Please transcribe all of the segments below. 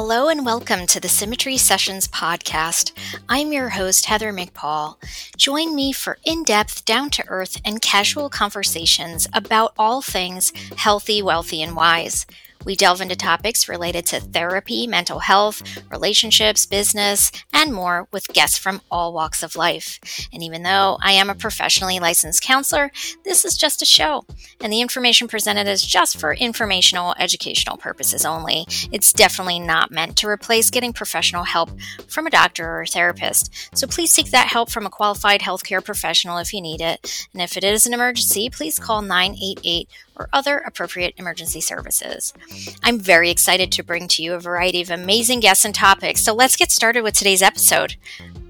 Hello and welcome to the Symmetry Sessions podcast. I'm your host, Heather McPaul. Join me for in depth, down to earth, and casual conversations about all things healthy, wealthy, and wise. We delve into topics related to therapy, mental health, relationships, business, and more with guests from all walks of life. And even though I am a professionally licensed counselor, this is just a show, and the information presented is just for informational, educational purposes only. It's definitely not meant to replace getting professional help from a doctor or a therapist. So please seek that help from a qualified healthcare professional if you need it. And if it is an emergency, please call 988 or other appropriate emergency services. I'm very excited to bring to you a variety of amazing guests and topics, so let's get started with today's episode.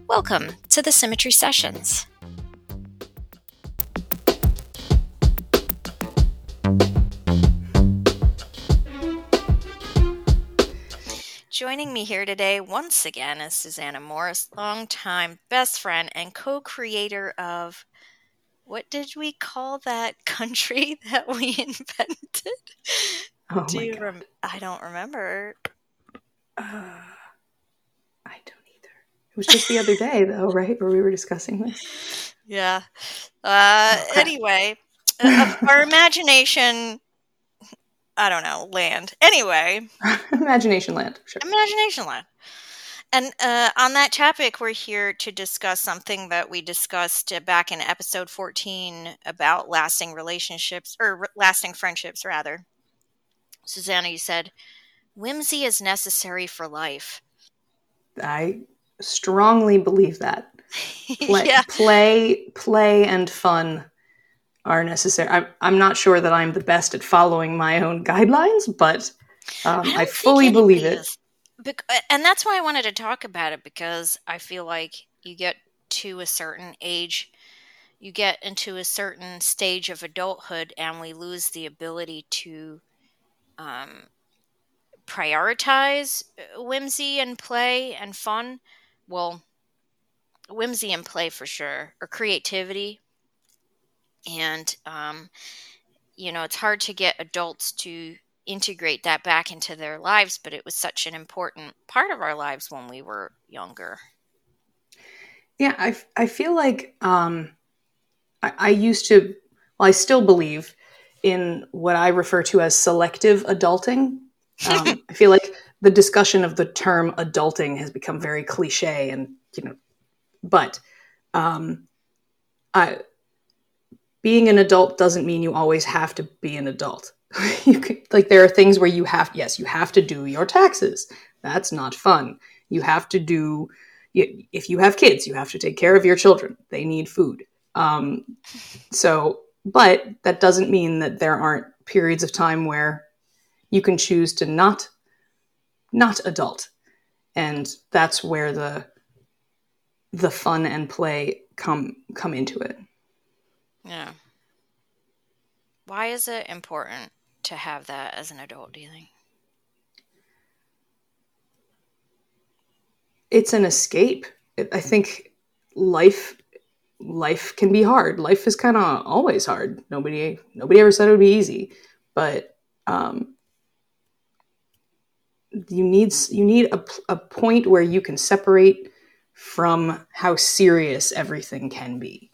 Welcome to the Symmetry Sessions. Joining me here today once again is Susanna Morse, longtime best friend and co creator of what did we call that country that we invented? Oh Do you rem- I don't remember. Uh, I don't either. It was just the other day, though, right, where we were discussing this. Yeah. Uh, Okay. Anyway, uh, our imagination. I don't know. Land. Anyway, Imagination Land. Sure. imagination land. And uh, on that topic, we're here to discuss something that we discussed uh, back in episode 14 about lasting relationships or lasting friendships, rather. Susanna, you said, whimsy is necessary for life. I strongly believe that. Play, yeah. play, play, and fun are necessary. I'm, I'm not sure that I'm the best at following my own guidelines, but um, don't I, fully believe it. And that's why I wanted to talk about it because I feel like you get to a certain age, you get into a certain stage of adulthood, and we lose the ability to um, prioritize uh, whimsy and play and fun. Well, whimsy and play for sure, or creativity. And, um, you know, it's hard to get adults to integrate that back into their lives, but it was such an important part of our lives when we were younger. Yeah, I, I feel like um, I, I used to, well, I still believe in what I refer to as selective adulting. Um, I feel like the discussion of the term adulting has become very cliche, and you know, but um, I, being an adult doesn't mean you always have to be an adult. you can, like there are things where you have, yes, you have to do your taxes. That's not fun. You have to do if you have kids, you have to take care of your children. They need food. Um, so, but that doesn't mean that there aren't periods of time where you can choose to not not adult, and that's where the the fun and play come come into it. Yeah. Why is it important to have that as an adult, do you think? It's an escape. I think life life can be hard. Life is kind of always hard. Nobody nobody ever said it would be easy, but um, you need you need a, a point where you can separate from how serious everything can be.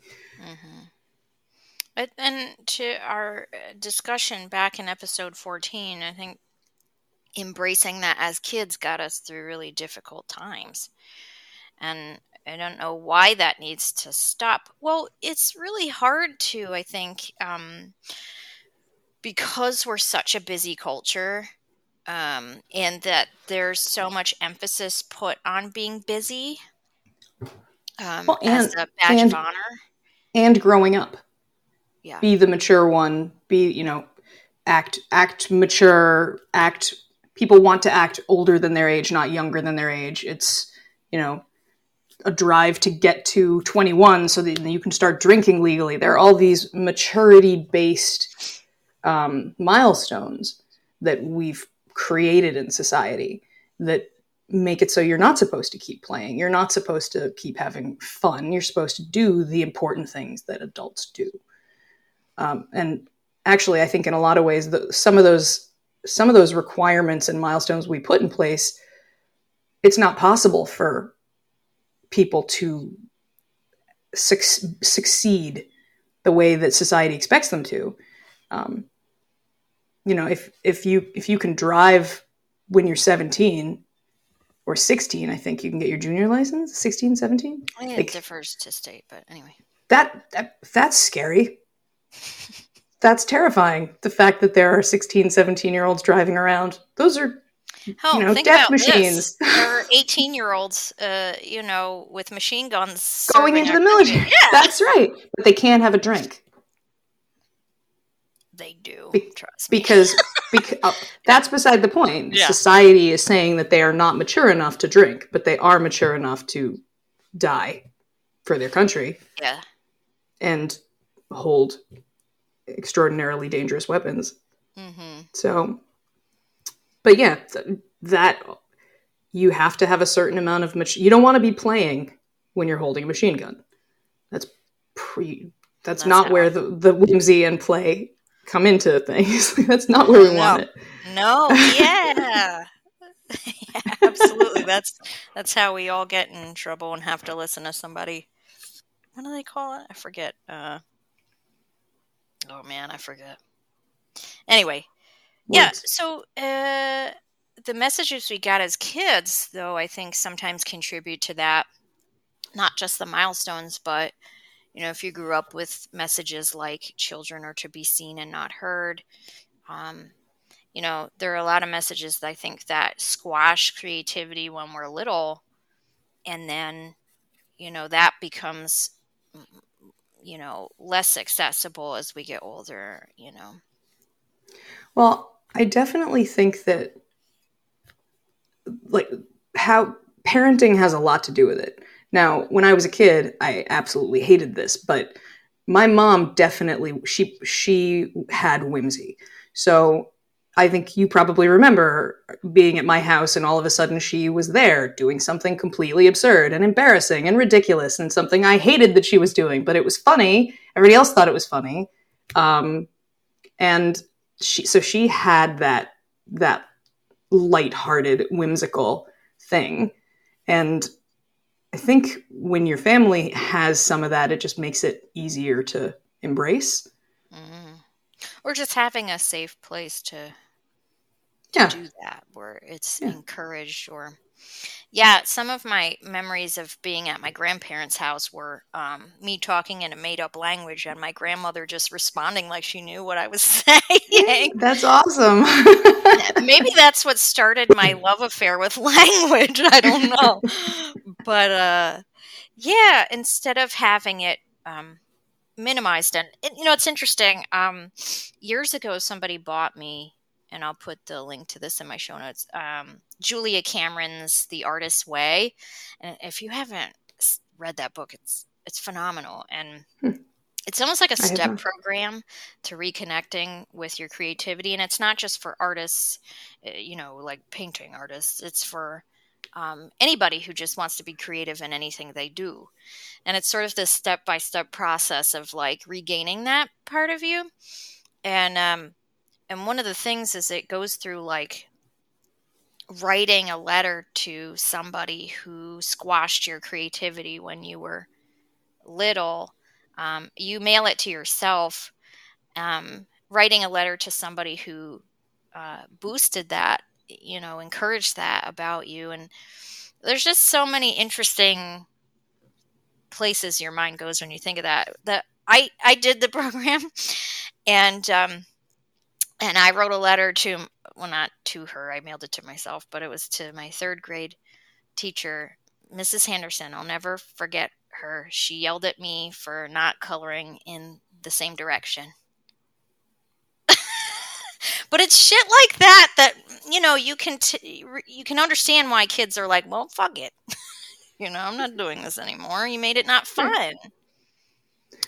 But, and to our uh, discussion back in episode 14, I think embracing that as kids got us through really difficult times. And I don't know why that needs to stop. Well, it's really hard to, I think, um, because we're such a busy culture um, and that there's so much emphasis put on being busy um, Well, as and- a badge and- of honor. And growing up, Yeah. be the mature one. Be you know, act act mature. Act. People want to act older than their age, not younger than their age. It's you know a drive to get to 21 so that you can start drinking legally. There are all these maturity based um, milestones that we've created in society that make it so you're not supposed to keep playing. You're not supposed to keep having fun. You're supposed to do the important things that adults do. Um, and actually, I think in a lot of ways, the, some of those some of those requirements and milestones we put in place it's not possible for people to su- succeed the way that society expects them to. Um, you know, if if you if you can drive when you're 17 or 16, I think you can get your junior license. 16, 17. I think Like- it differs to state, but anyway. That, that that's scary. That's terrifying. The fact that there are 16, 17 year olds driving around. Those are Hell, know, think death about machines. this. There are 18 year olds, uh, you know, with machine guns going into the military. Yeah, That's right. But they can't have a drink they do. Be- trust me. because because uh, that's beside the point. Yeah. Society is saying that they are not mature enough to drink, but they are mature enough to die for their country yeah, and hold extraordinarily dangerous weapons. hmm So, but yeah, th- that you have to have a certain amount of mach- you don't want to be playing when you're holding a machine gun. That's pre that's, That's not where the, the whimsy and play come into things. that's not where we No. want it. No, yeah. yeah, absolutely. That's that's how we all get in trouble and have to listen to somebody. What do they call it? I forget. Uh, oh man, I forget. Anyway, yeah. So uh, the messages we got as kids, though, I think sometimes contribute to that. Not just the milestones, but you know, if you grew up with messages like "children are to be seen and not heard," um, you know, there are a lot of messages that I think that squash creativity when we're little, and then, you know, that becomes, you know, less accessible as we get older. You know. Well, I definitely think that like how parenting has a lot to do with it. Now, when I was a kid, I absolutely hated this, but my mom definitely she she had whimsy. So I think you probably remember being at my house and all of a sudden she was there doing something completely absurd and embarrassing and ridiculous and something I hated that she was doing, but it was funny. Everybody else thought it was funny. Um, and she so she had that that lighthearted, whimsical thing. And I think when your family has some of that, it just makes it easier to embrace. Mhm. Or just having a safe place to Yeah. do that where it's Yeah. encouraged or yeah some of my memories of being at my grandparents house were um, me talking in a made-up language and my grandmother just responding like she knew what i was saying That's awesome. maybe that's what started my love affair with language i don't know but uh yeah instead of having it um minimized and, and, you know it's interesting um years ago somebody bought me and i'll put the link to this in my show notes um julia cameron's the artist's way. And if you haven't read that book it's it's phenomenal. And Hmm. it's almost like a step program to reconnecting with your creativity. And it's not just for artists uh, you know like painting artists. It's for um, anybody who just wants to be creative in anything they do. And it's sort of this step by step process of like regaining that part of you. And um and one of the things is it goes through like writing a letter to somebody who squashed your creativity when you were little. Um, you mail it to yourself. Um, writing a letter to somebody who uh, boosted that you know encouraged that about you. And there's just so many interesting places your mind goes when you think of that that i i did the program. And um and i wrote a letter to well not to her i mailed it to myself but it was to my third grade teacher mrs henderson. I'll never forget her. She yelled at me for not coloring in the same direction. But it's shit like that that you know you can t- you can understand why kids are like well fuck it. You know i'm not doing this anymore. You made it not hmm. fun.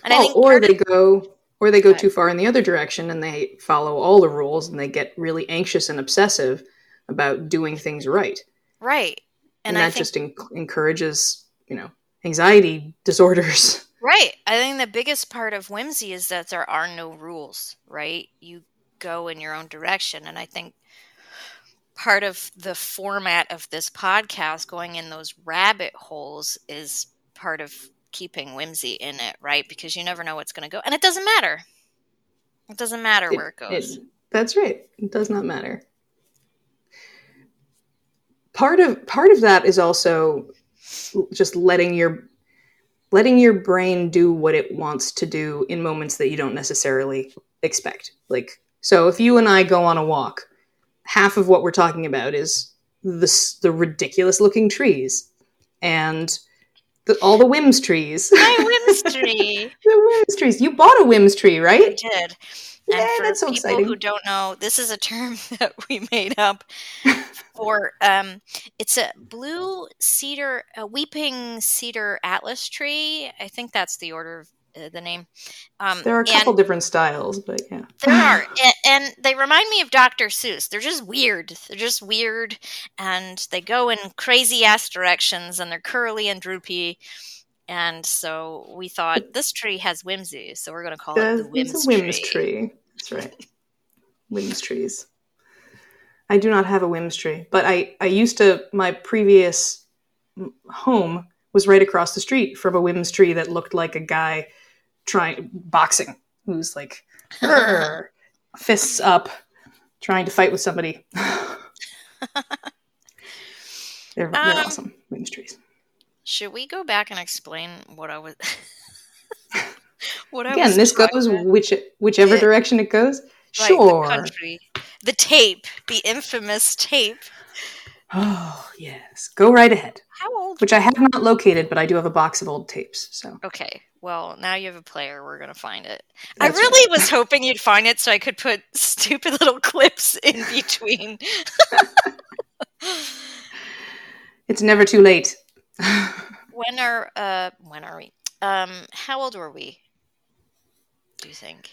And i think or they go or they go Right. too far in the other direction and they follow all the rules and they get really anxious and obsessive about doing things right. right And, and, that think just en- encourages, you know, anxiety disorders. Right. I think the biggest part of whimsy is that there are no rules, right? You go in your own direction. And I think part of the format of this podcast going in those rabbit holes is part of keeping whimsy in it, right? Because you never know what's going to go. And it doesn't matter. It doesn't matter where it goes. It, that's right. It does not matter. Part of part of that is also just letting your letting your brain do what it wants to do in moments that you don't necessarily expect. Like so if you and I go on a walk, half of what we're talking about is the the ridiculous looking trees and the, all the whims trees. My whims tree. the whims trees. You bought a whims tree, right? I did. Yeah, and for that's so people exciting. who don't know, this is a term that we made up for. Um, it's a blue cedar, a weeping cedar atlas tree. I think that's the order of the name. Um, There are a couple different styles, but yeah. There are, and, and they remind me of Dr. Seuss. They're just weird. They're just weird, and they go in crazy ass directions, and they're curly and droopy. And so we thought this tree has whimsy, so we're going to call it the Uh, whims, it's a whims tree. tree. That's right. whims trees. I do not have a whims tree, but I, I used to, my previous home was right across the street from a whims tree that looked like a guy trying, boxing, who's like, fists up, trying to fight with somebody. they're, they're Um, awesome, whims trees. Should we go back and explain what I was? what I Again, was this goes which whichever Yeah. direction it goes. Right, Sure. the country, the tape, the infamous tape. Oh, yes. Go right ahead. How old? Which I have not located, but I do have a box of old tapes. So Okay, well now you have a player. We're gonna find it. I That's really was hoping you'd find it so I could put stupid little clips in between. it's never too late. when are uh when are we? Um, how old were we? Do you think?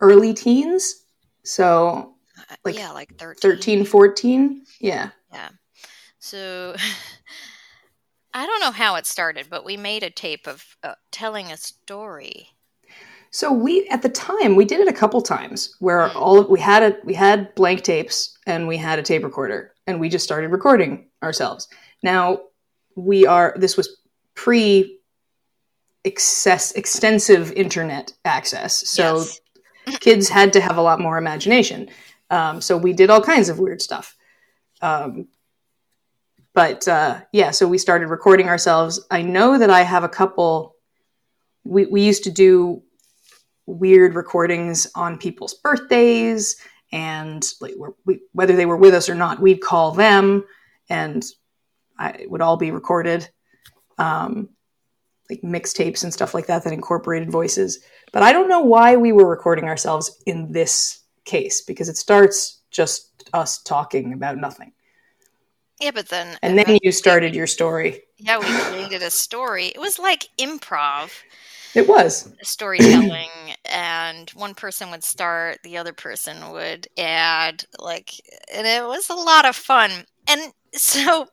Early teens. So Like yeah, like 13. 13, 14. Yeah. Yeah. So I don't know how it started, but we made a tape of uh, telling a story. So we at the time we did it a couple times where Mm. all we had a we had blank tapes and we had a tape recorder and we just started recording ourselves. Now we are this was pre excess extensive internet access. So Yes. kids had to have a lot more imagination. Um, so we did all kinds of weird stuff. Um, but uh, yeah, so we started recording ourselves. I know that I have a couple. We we used to do weird recordings on people's birthdays, and like we, whether they were with us or not, we'd call them, and I, it would all be recorded. Um, like mixtapes and stuff like that that incorporated voices. But I don't know why we were recording ourselves in this case because it starts just us talking about nothing. Yeah, but then And then you started your story. yeah, we created a story. It was like improv It was. storytelling, and one person would start, the other person would add, like, and it was a lot of fun. And so.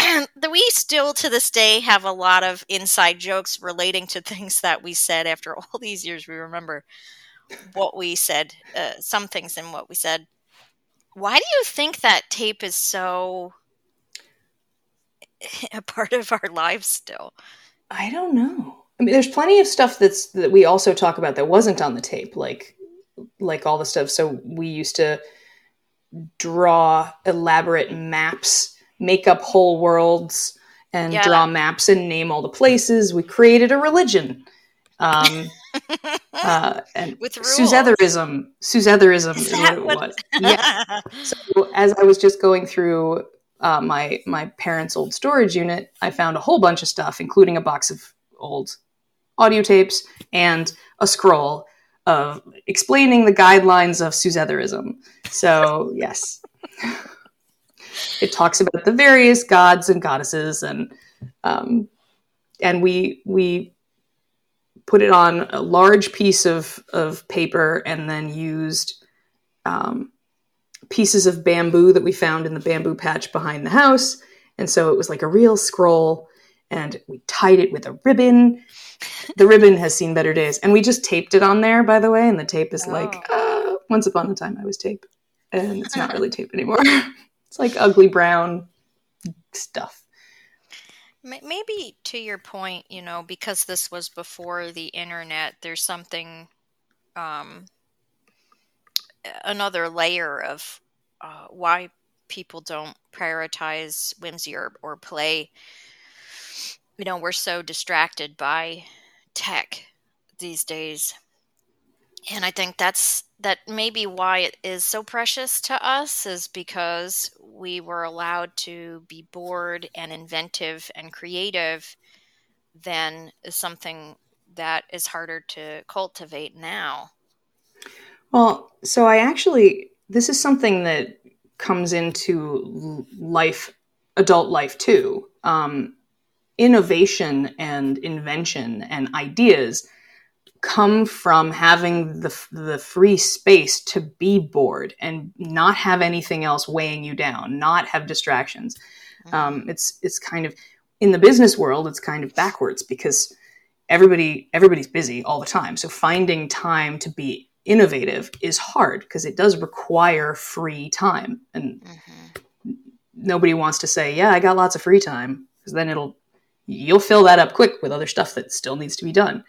we still to this day have a lot of inside jokes relating to things that we said after all these years we remember what we said uh, some things in what we said why do you think that tape is so a part of our lives still I don't know. I mean, there's plenty of stuff that's that we also talk about that wasn't on the tape, like like all the stuff. So we used to draw elaborate maps, make up whole worlds, and Yeah. draw maps and name all the places. We created a religion. Um, uh, and With rules. Suzetherism. Suzetherism Is is, what it what- was. Yeah. So as I was just going through uh, my my parents' old storage unit, I found a whole bunch of stuff, including a box of old audio tapes and a scroll of explaining the guidelines of Suzetherism. So yes, it talks about the various gods and goddesses, and um, and we we put it on a large piece of of paper and then used um, pieces of bamboo that we found in the bamboo patch behind the house. And so it was like a real scroll, and we tied it with a ribbon. The ribbon has seen better days. And we just taped it on there, by the way. And the tape is like uh, once upon a time I was tape, and it's not really tape anymore. it's like ugly brown stuff. Maybe to your point, you know, because this was before the internet, there's something, um, another layer of uh, why people don't prioritize whimsy or, or play. You know, we're so distracted by tech these days. And I think that's that maybe why it is so precious to us is because we were allowed to be bored and inventive and creative than is something that is harder to cultivate now. Well, so I actually this is something that comes into life, adult life too. Um, innovation and invention and ideas come from having the, the free space to be bored and not have anything else weighing you down, not have distractions. Um, it's it's kind of in the business world, it's kind of backwards because everybody everybody's busy all the time. So finding time to be innovative is hard because it does require free time, and mm-hmm. nobody wants to say, "Yeah, I got lots of free time," because then it'll you'll fill that up quick with other stuff that still needs to be done.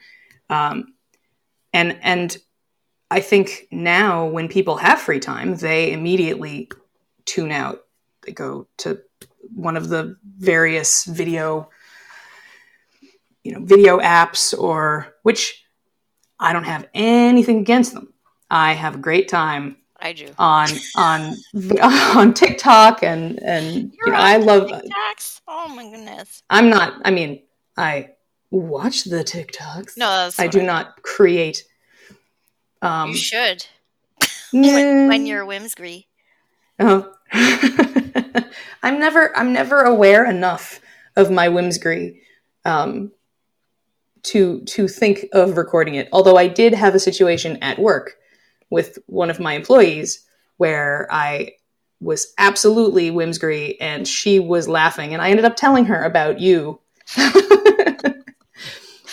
Um, and and I think now when people have free time, they immediately tune out. They go to one of the various video you know video apps or which I don't have anything against them. I have a great time I do on on on TikTok and and you know, I love TikToks. Oh my goodness! I'm not. I mean, I watch the TikToks. No, I do I not create. Um, you should when, when, you're whimsy. Oh, I'm never. I'm never aware enough of my whimsy um, to to think of recording it. Although I did have a situation at work with one of my employees where I was absolutely whimsy and she was laughing and I ended up telling her about you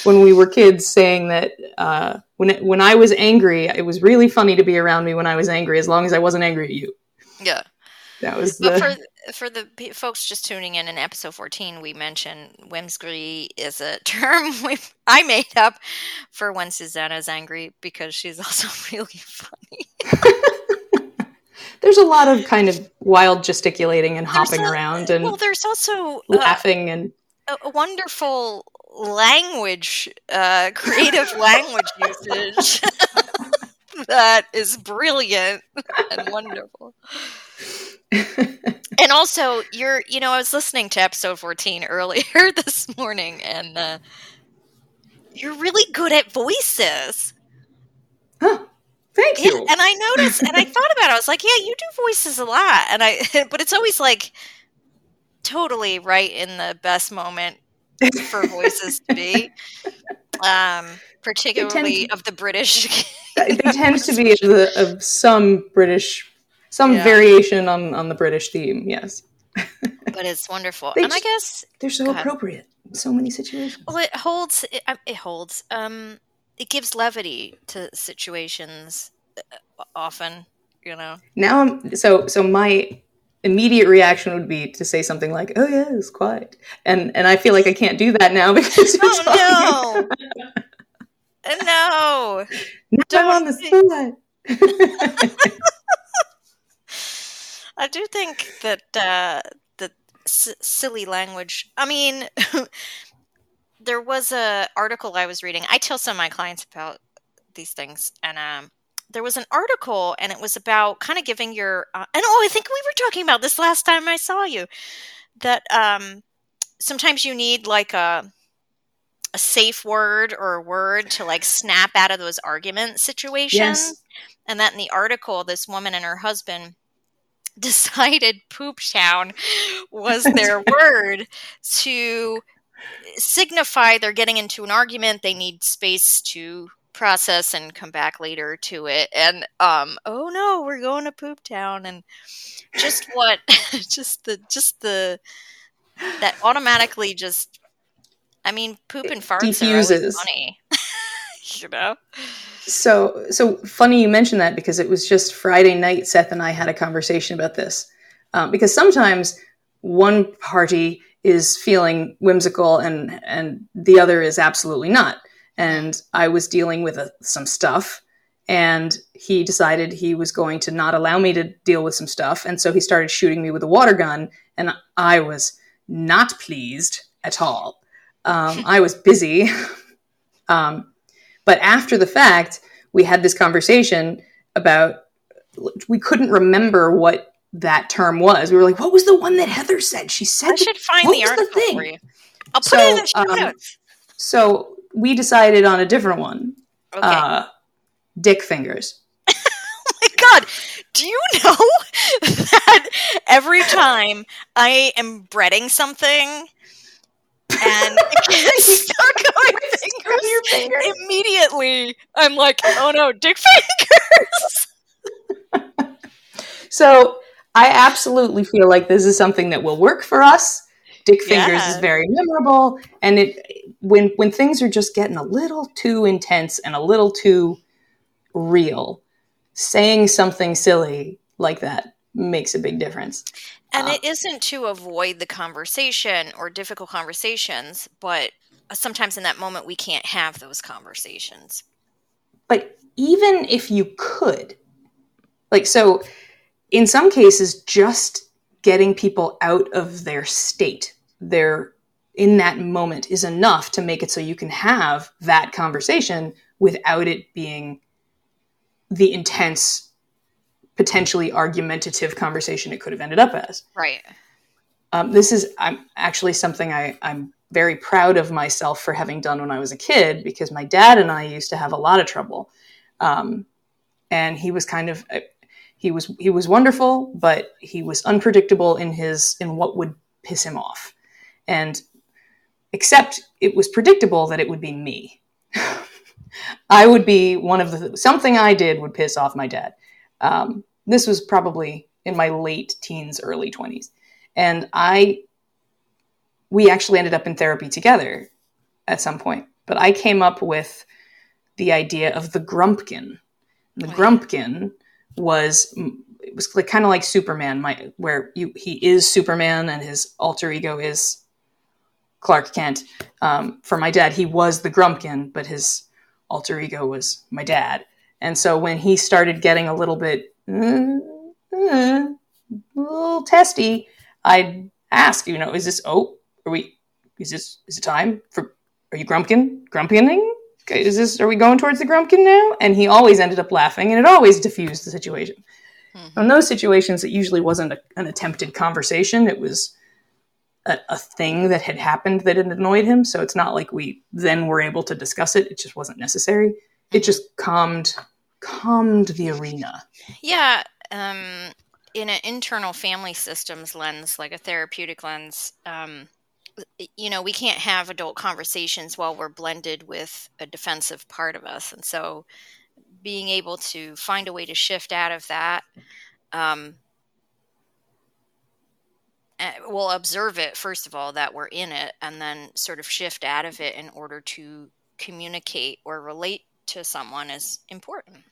when we were kids saying that uh, when it, when I was angry it was really funny to be around me when I was angry as long as I wasn't angry at you. Yeah. That was the... for for the folks just tuning in in episode 14 we mentioned whimsy is a term we I made up for when Susanna's angry because she's also really funny. there's a lot of kind of wild gesticulating and hopping a, around and well there's also uh, laughing uh, and a, a, wonderful language uh, creative language usage. That is brilliant and wonderful. And also you're you know i was listening to episode 14 earlier this morning and uh, you're really good at voices. Huh. Thank you. and, and i noticed and i thought about it. I was like yeah you do voices a lot. And i but it's always like totally right in the best moment for voices to be um particularly of the british they tend to be of, the, of some british some yeah. variation on on the British theme. Yes, but it's wonderful, and just, I guess they're so appropriate in so many situations. Well, it holds. It, um, it holds. Um, it gives levity to situations. Uh, often, you know. Now I'm so so. My immediate reaction would be to say something like, "Oh yeah, it's quiet," and and I feel like I can't do that now because oh no, no, now Don't I'm on the spot. I do think that uh, the s- silly language. I mean, there was a article I was reading. I tell some of my clients about these things, and um, there was an article, and it was about kind of giving your. Uh, and oh, I think we were talking about this last time I saw you. That um, sometimes you need like a a safe word or a word to like snap out of those argument situations. Yes. And that in the article, this woman and her husband decided poop town was their word to signify they're getting into an argument they need space to process and come back later to it and um oh no we're going to poop town and just what just the just the that automatically just i mean poop and farts Diffuses. are funny you know so so funny you mentioned that because it was just Friday night. Seth and I had a conversation about this um, because sometimes one party is feeling whimsical and and the other is absolutely not. And I was dealing with uh, some stuff, and he decided he was going to not allow me to deal with some stuff, and so he started shooting me with a water gun, and I was not pleased at all. Um, I was busy. um, but after the fact, we had this conversation about we couldn't remember what that term was. We were like, "What was the one that Heather said?" She said, "I should find the article the for you." I'll put so, it in the show um, notes. So we decided on a different one. Okay. Uh, dick fingers. oh my god! Do you know that every time I am breading something and stuck on my fingers, your fingers, immediately I'm like, "Oh no, dick fingers!" so I absolutely feel like this is something that will work for us. Dick fingers yeah. is very memorable, and it when when things are just getting a little too intense and a little too real, saying something silly like that makes a big difference. And uh, it isn't to avoid the conversation or difficult conversations, but sometimes in that moment we can't have those conversations. But even if you could, like so in some cases, just getting people out of their state, their in that moment is enough to make it so you can have that conversation without it being the intense, potentially argumentative conversation it could have ended up as. Right. Um, this is I'm actually something I, I'm very proud of myself for having done when I was a kid because my dad and I used to have a lot of trouble. Um, and he was kind of he was he was wonderful, but he was unpredictable in his in what would piss him off. And except it was predictable that it would be me. I would be one of the something I did would piss off my dad. Um, this was probably in my late teens, early twenties, and I we actually ended up in therapy together at some point. But I came up with the idea of the grumpkin. The grumpkin was it was like kind of like Superman, my, where you, he is Superman and his alter ego is Clark Kent. Um, for my dad, he was the Grumpkin, but his alter ego was my dad. And so when he started getting a little bit uh, uh, a little testy, I'd ask, you know, is this oh, are we is this is it time for are you grumpkin grumpioning? is this are we going towards the grumpkin now and he always ended up laughing and it always diffused the situation mm-hmm. in those situations it usually wasn't a, an attempted conversation it was a, a, thing that had happened that had annoyed him. So it's not like we then were able to discuss it. It just wasn't necessary. It just calmed calmed the arena. Yeah um in an internal family systems lens like a therapeutic lens um you know, we can't have adult conversations while we're blended with a defensive part of us. And so being able to find a way to shift out of that, um, Eh, we'll observe it, first of all, that we're in it, and then sort of shift out of it in order to communicate or relate to someone is important.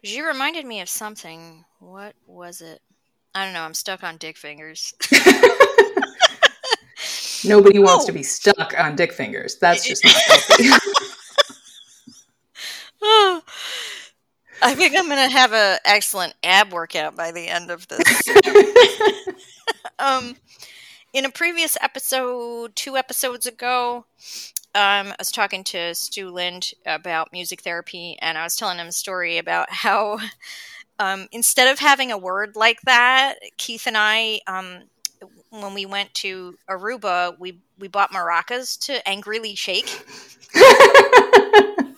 But you reminded me of something. What was it? I don't know. I'm stuck on dick fingers. Nobody wants to oh. be stuck on dick fingers. That's just not healthy. I think I'm going to have an excellent ab workout by the end of this. um, in a previous episode, two episodes ago, um, I was talking to Stu Lind about music therapy, and I was telling him a story about how um, instead of having a word like that, Keith and I um, when we went to Aruba, we we bought maracas to angrily shake.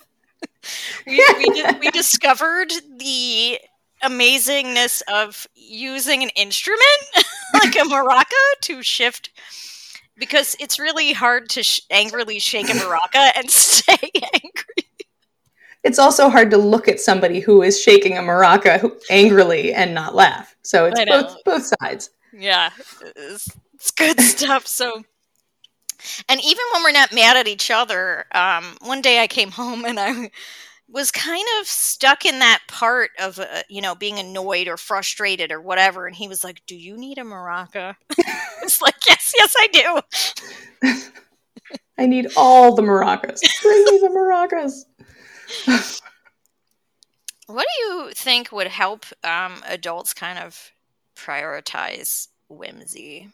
we, we, we discovered the amazingness of using an instrument like a maraca to shift because it's really hard to sh- angrily shake a maraca and stay angry. It's also hard to look at somebody who is shaking a maraca angrily and not laugh. So it's both both sides. Yeah, it's, it's good stuff. So, And even when we're not mad at each other, um, one day I came home and I was kind of stuck in that part of uh, you know being annoyed or frustrated or whatever. And he was like do you need a maraca? It's like yes yes i do. I need all the maracas. Bring me the maracas. What do you think would help um, adults kind of prioritize whimsy?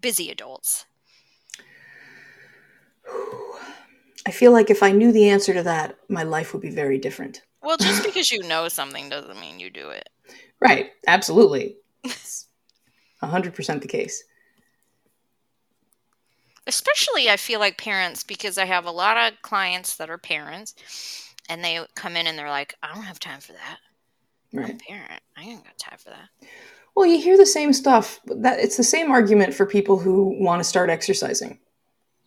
Busy adults I feel like if I knew the answer to that, my life would be very different. Well, just because you know something doesn't mean you do it. Right. Absolutely. It's 100% the case. Especially, I feel like parents, because I have a lot of clients that are parents, and they come in and they're like, I don't have time for that. Right. I'm a parent. I ain't got time for that. Well, you hear the same stuff. That it's the same argument for people who want to start exercising.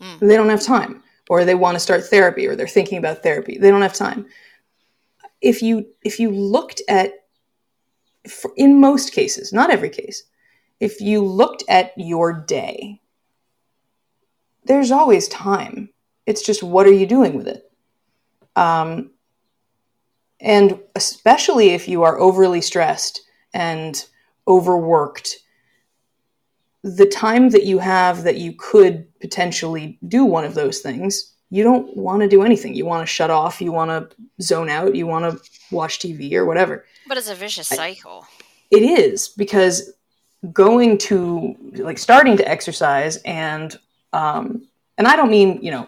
Mm. They don't have time. Or they want to start therapy or they're thinking about therapy. They don't have time. If you if you looked at in most cases not every case if you looked at your day there's always time. It's just what are you doing with it? Um, and especially if you are overly stressed and overworked the time that you have that you could potentially do one of those things, you don't want to do anything. You want to shut off, you want to zone out, you want to watch TV or whatever. But it's a vicious cycle. I, it is because going to like starting to exercise and um and I don't mean, you know,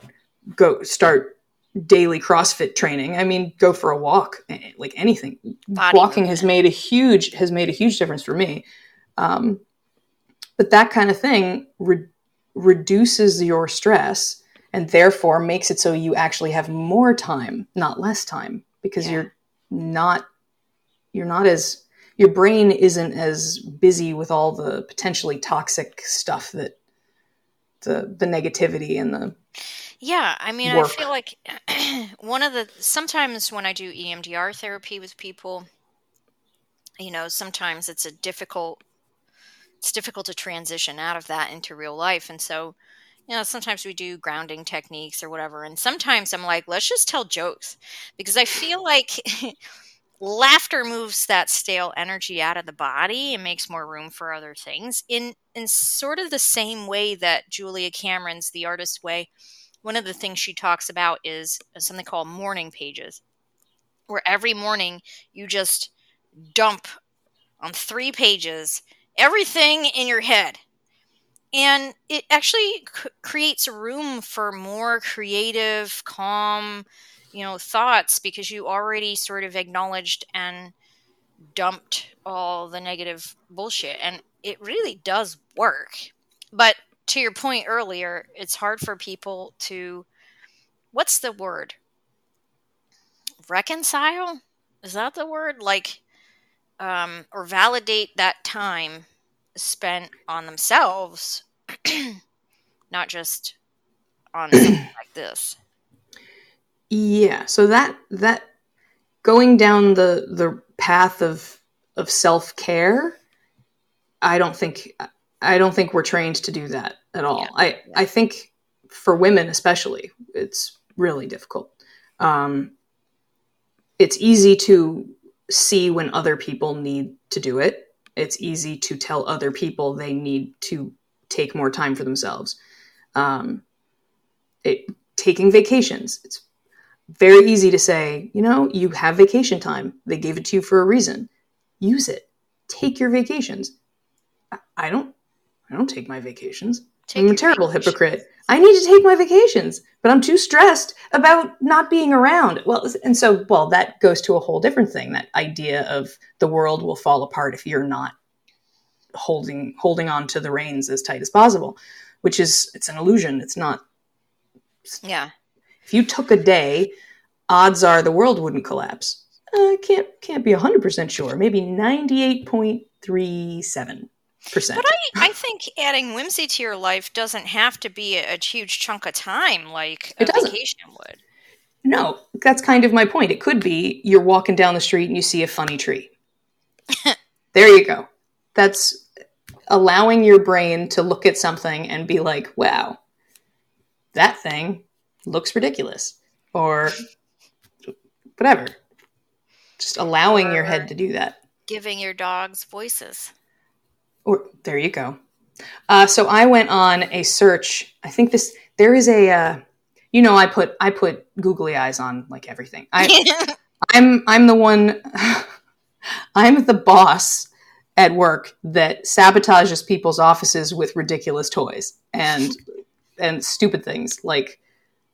go start daily CrossFit training. I mean, go for a walk, eh, like anything. Body Walking movement. has made a huge has made a huge difference for me. Um, but that kind of thing re- reduces your stress and therefore makes it so you actually have more time, not less time, because yeah. you're not you're not as your brain isn't as busy with all the potentially toxic stuff that the the negativity and the yeah i mean work. i feel like one of the sometimes when i do emdr therapy with people you know sometimes it's a difficult it's difficult to transition out of that into real life. And so, you know, sometimes we do grounding techniques or whatever. And sometimes I'm like, let's just tell jokes because I feel like laughter moves that stale energy out of the body and makes more room for other things in in sort of the same way that Julia Cameron's The Artist Way one of the things she talks about is something called morning pages where every morning you just dump on three pages everything in your head. And it actually c- creates room for more creative, calm, you know, thoughts because you already sort of acknowledged and dumped all the negative bullshit. And it really does work. But to your point earlier, it's hard for people to what's the word? Reconcile? Is that the word? Like um, or validate that time spent on themselves, not just on something like this. Yeah, so that that going down the the path of of self care, I don't think I don't think we're trained to do that at all. Yeah. I I think for women especially, it's really difficult. Um, it's easy to see when other people need to do it it's easy to tell other people they need to take more time for themselves. Um, it, taking vacations. It's very easy to say, you know, you have vacation time. They gave it to you for a reason. Use it. Take your vacations. I, don't. I don't take my vacations. Take I'm a terrible vacations. hypocrite. I need to take my vacations, but I'm too stressed about not being around. Well, and so, well, that goes to a whole different thing. That idea of the world will fall apart if you're not holding holding on to the reins as tight as possible, which is it's an illusion. It's not. Yeah. If you took a day, odds are the world wouldn't collapse. I uh, can't can't be hundred percent sure. Maybe ninety eight point three seven percent. But I, I think adding whimsy to your life doesn't have to be a, a huge chunk of time like a vacation would. No, that's kind of my point. It could be you're walking down the street and you see a funny tree. there you go. That's allowing your brain to look at something and be like, wow, that thing looks ridiculous or whatever. Just allowing or your head to do that. Giving your dogs voices. Or there you go. Uh, so I went on a search. I think this there is a uh, you know I put I put googly eyes on like everything. I I'm I'm the one I'm the boss at work that sabotages people's offices with ridiculous toys and and stupid things like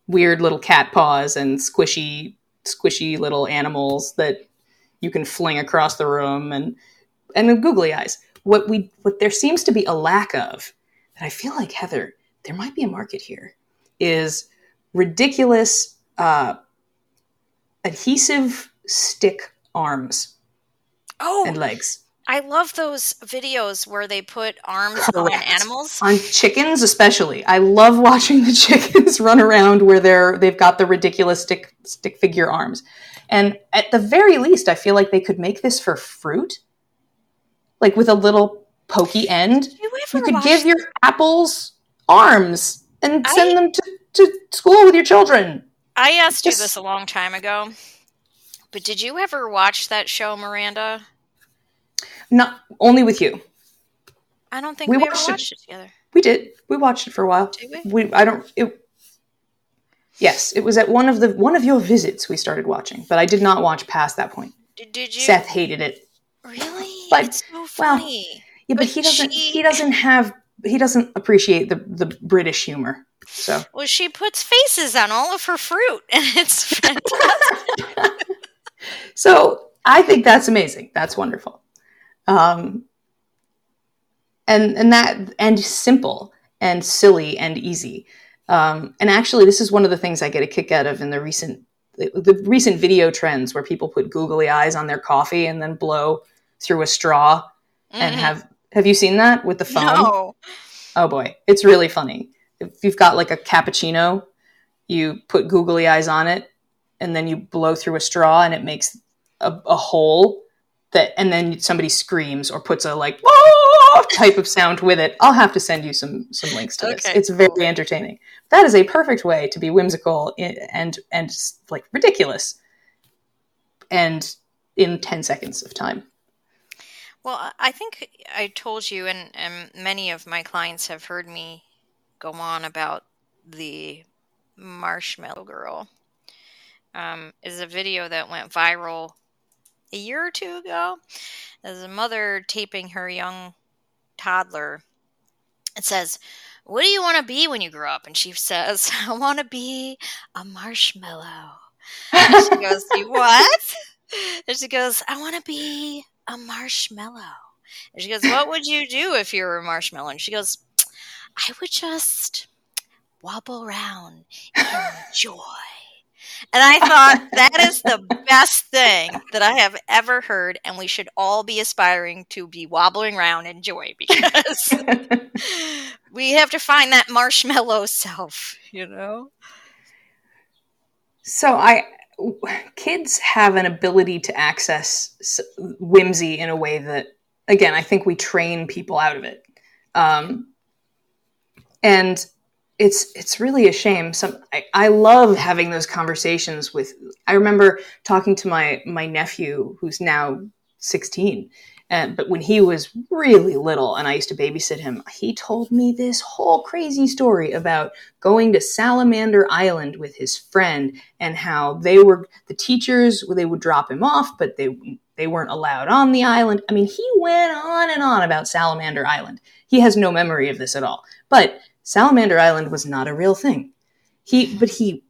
weird little cat paws and squishy squishy little animals that you can fling across the room and and googly eyes. What we what there seems to be a lack of that I feel like Heather there might be a market here is ridiculous uh, adhesive stick arms oh, and legs. I love those videos where they put arms Correct. on animals. On chickens especially. I love watching the chickens run around where they're they've got the ridiculous stick stick figure arms. And at the very least, I feel like they could make this for fruit. Like with a little pokey end. You, you could give your apples arms and send I, them to, to school with your children. I asked Just, you this a long time ago. But did you ever watch that show, Miranda? Not only with you. I don't think we, we watched, watched it. it. together. We did. We watched it for a while. Did we? we I don't. It, yes, it was at one of the one of your visits we started watching, but I did not watch past that point. Did, did you? Seth hated it. Really? But it's so funny. Well, yeah, but, but he doesn't. She... He doesn't have. He doesn't appreciate the the British humor. So. Well, she puts faces on all of her fruit, and it's fantastic. so I think that's amazing. That's wonderful. Um, and and that and simple and silly and easy. Um, and actually, this is one of the things I get a kick out of in the recent the, the recent video trends where people put googly eyes on their coffee and then blow through a straw mm-hmm. and have have you seen that with the phone? No. Oh boy, it's really funny. If you've got like a cappuccino, you put googly eyes on it and then you blow through a straw and it makes a, a hole that and then somebody screams or puts a like type of sound with it i'll have to send you some some links to this it's very entertaining that is a perfect way to be whimsical and and like ridiculous and in 10 seconds of time well i think i told you and, and many of my clients have heard me go on about the marshmallow girl um, is a video that went viral a year or two ago as a mother taping her young toddler. It says, What do you want to be when you grow up? And she says, I want to be a marshmallow. And she goes, You what? And she goes, I want to be a marshmallow. And she goes, What would you do if you were a marshmallow? And she goes, I would just wobble around and enjoy. And I thought that is the best thing that I have ever heard, and we should all be aspiring to be wobbling around in joy because we have to find that marshmallow self, you know? So I kids have an ability to access whimsy in a way that again i think we train people out of it. Um, and it's it's really a shame. Some I, I love having those conversations with i remember talking to my my nephew who's now 16 but when he was really little and I used to babysit him, he told me this whole crazy story about going to Salamander Island with his friend and how they were the teachers they would drop him off, but they they weren't allowed on the island. I mean, he went on and on about Salamander Island. He has no memory of this at all. But Salamander Island was not a real thing. He but he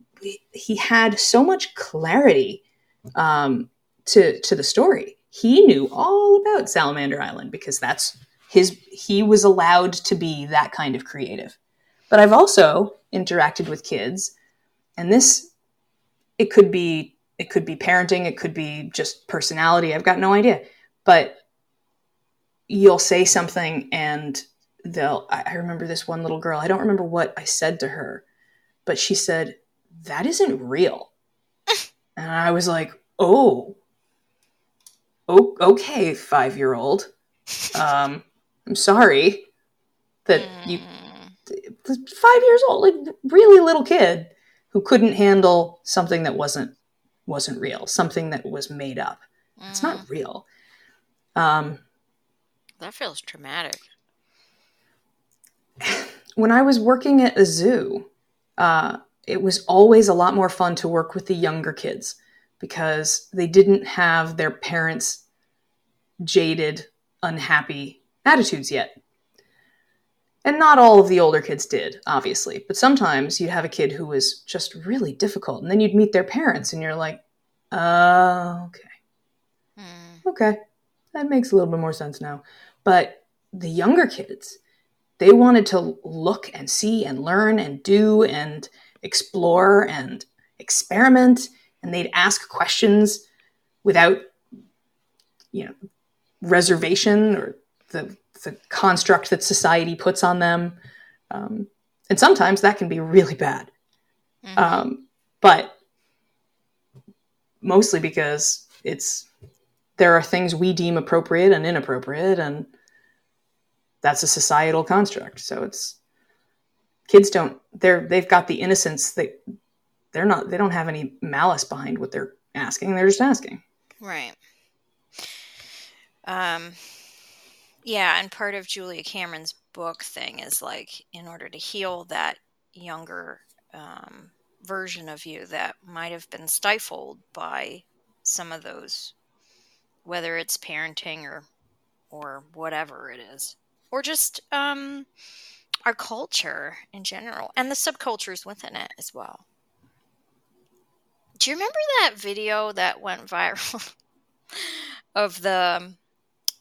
he had so much clarity um, to to the story he knew all about Salamander Island because that's his. He was allowed to be that kind of creative. But I've also interacted with kids, and this, it could be it could be parenting, it could be just personality. I've got no idea, but you'll say something and they'll I remember this one little girl. I don't remember what I said to her, but she said, "That isn't real." and I was like, "Oh. Oh, okay, 5-year-old. Um, I'm sorry that you five years old, like really little kid who couldn't handle something that wasn't wasn't real, something that was made up. Mm. It's not mm. real. Um, that feels traumatic. When I was working at a zoo, uh, it was always a lot more fun to work with the younger kids because they didn't have their parents' jaded, unhappy attitudes yet. And not all of the older kids did, obviously, but sometimes you'd have a kid who was just really difficult, and then you'd meet their parents, and you're like, uh, okay. Hmm. Okay. That makes a little bit more sense now. But the younger kids, they wanted to look and see and learn and do and explore and experiment, and they'd ask questions without, you know, reservation or the the construct that society puts on them. Um, and sometimes that can be really bad. Mm-hmm. Um, but mostly because it's there are things we deem appropriate and inappropriate, and that's a societal construct. So it's kids don't they're they've got the innocence that they're not they don't have any malice behind what they're asking. They're just asking. Right. Um yeah, and part of Julia Cameron's book thing is like in order to heal that younger um, version of you that might have been stifled by some of those, whether it's parenting or or whatever it is, or just um, our culture in general and the subcultures within it as well. Do you remember that video that went viral of the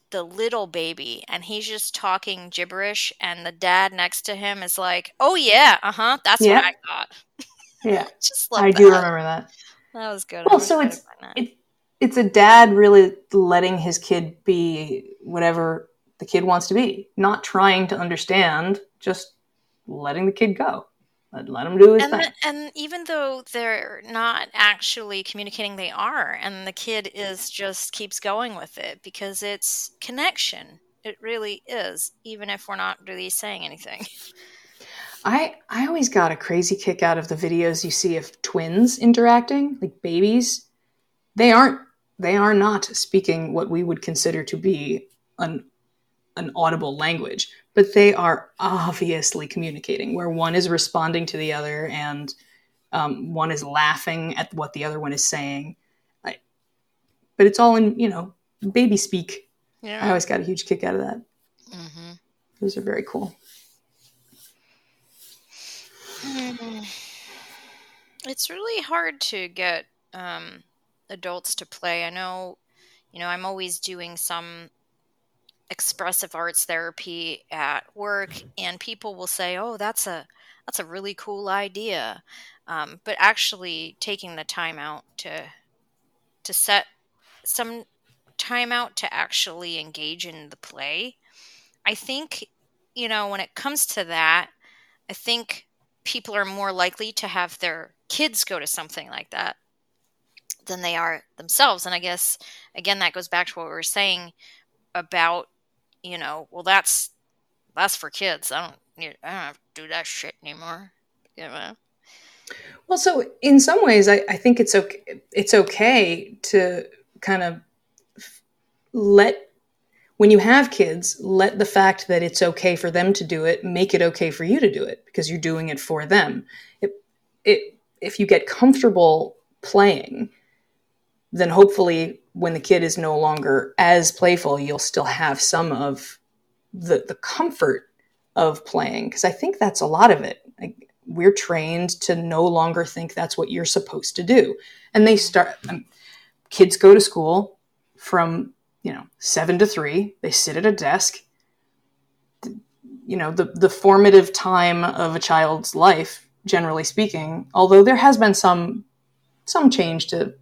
the little baby and he's just talking gibberish and the dad next to him is like oh yeah uh-huh that's what i thought. Yeah. Just i that. do remember that. That was good. Well so it's it, it's a dad really letting his kid be whatever the kid wants to be not trying to understand just letting the kid go let, let them do his and, thing. and even though they're not actually communicating, they are, and the kid is just keeps going with it because it's connection. It really is, even if we're not really saying anything. I I always got a crazy kick out of the videos you see of twins interacting, like babies. They aren't they are not speaking what we would consider to be an an audible language, but they are obviously communicating where one is responding to the other and um, one is laughing at what the other one is saying. I, but it's all in, you know, baby speak. Yeah. I always got a huge kick out of that. Mm-hmm. Those are very cool. It's really hard to get um, adults to play. I know, you know, I'm always doing some expressive arts therapy at work and people will say oh that's a that's a really cool idea. Um, but actually taking the time out to to set some time out to actually engage in the play. I think you know when it comes to that i think people are more likely to have their kids go to something like that than they are themselves. And i guess again that goes back to what we were saying about you know, well, that's that's for kids. I don't, need, I don't have to do that shit anymore. You know. Well, so in some ways, I, I think it's okay. It's okay to kind of let when you have kids, let the fact that it's okay for them to do it make it okay for you to do it because you're doing it for them. It, it, if you get comfortable playing, then hopefully when the kid is no longer as playful, you'll still have some of the the comfort of playing because I think that's a lot of it. Like, we're trained to no longer think that's what you're supposed to do, and they start. Um, kids go to school from you know seven to three. They sit at a desk. You know the the formative time of a child's life, generally speaking. Although there has been some some change to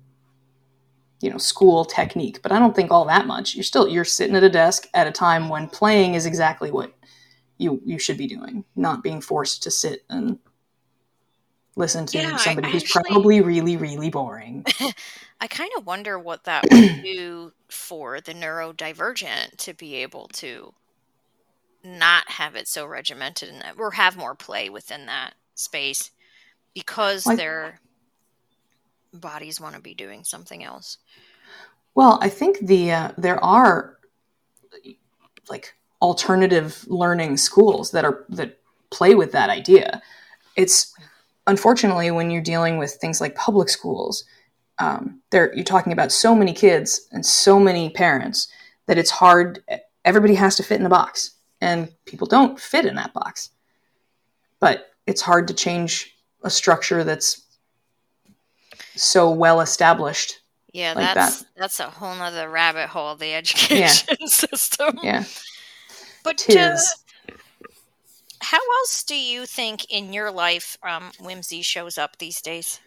you know school technique but i don't think all that much. You're still you're sitting at a desk at a time when playing is exactly what you you should be doing not being forced to sit and listen to yeah, somebody I, who's actually, probably really really boring. I kind of wonder what that would do for the neurodivergent to be able to not have it so regimented in that, or have more play within that space because Like- their bodies want to be doing something else. Well, I think the uh, there are like alternative learning schools that are that play with that idea. It's unfortunately when you're dealing with things like public schools, um, there you're talking about so many kids and so many parents that it's hard. Everybody has to fit in a box, and people don't fit in that box. But it's hard to change a structure that's so well established Yeah, Like that's that. that's a whole nother rabbit hole, the education system. yeah But uh, how else do you think in your life um, whimsy shows up these days?